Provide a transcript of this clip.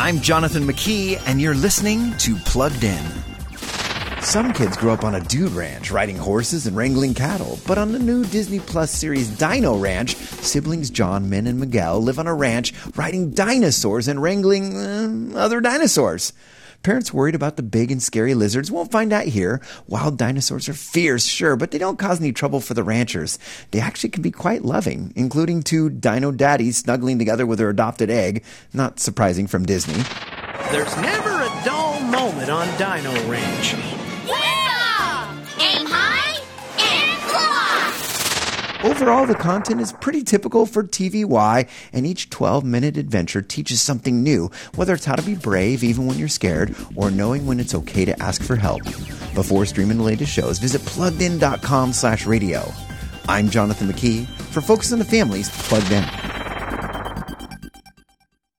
I'm Jonathan McKee, and you're listening to Plugged In. Some kids grow up on a dude ranch, riding horses and wrangling cattle. But on the new Disney Plus series Dino Ranch, siblings John, Min, and Miguel live on a ranch, riding dinosaurs and wrangling uh, other dinosaurs. Parents worried about the big and scary lizards won't find out here. Wild dinosaurs are fierce, sure, but they don't cause any trouble for the ranchers. They actually can be quite loving, including two dino daddies snuggling together with their adopted egg. Not surprising from Disney. There's never a dull moment on Dino Ranch. Aim Overall, the content is pretty typical for TVY, and each 12 minute adventure teaches something new, whether it's how to be brave even when you're scared, or knowing when it's okay to ask for help. Before streaming the latest shows, visit pluggedin.com slash radio. I'm Jonathan McKee for Focus on the Family's, Plugged In.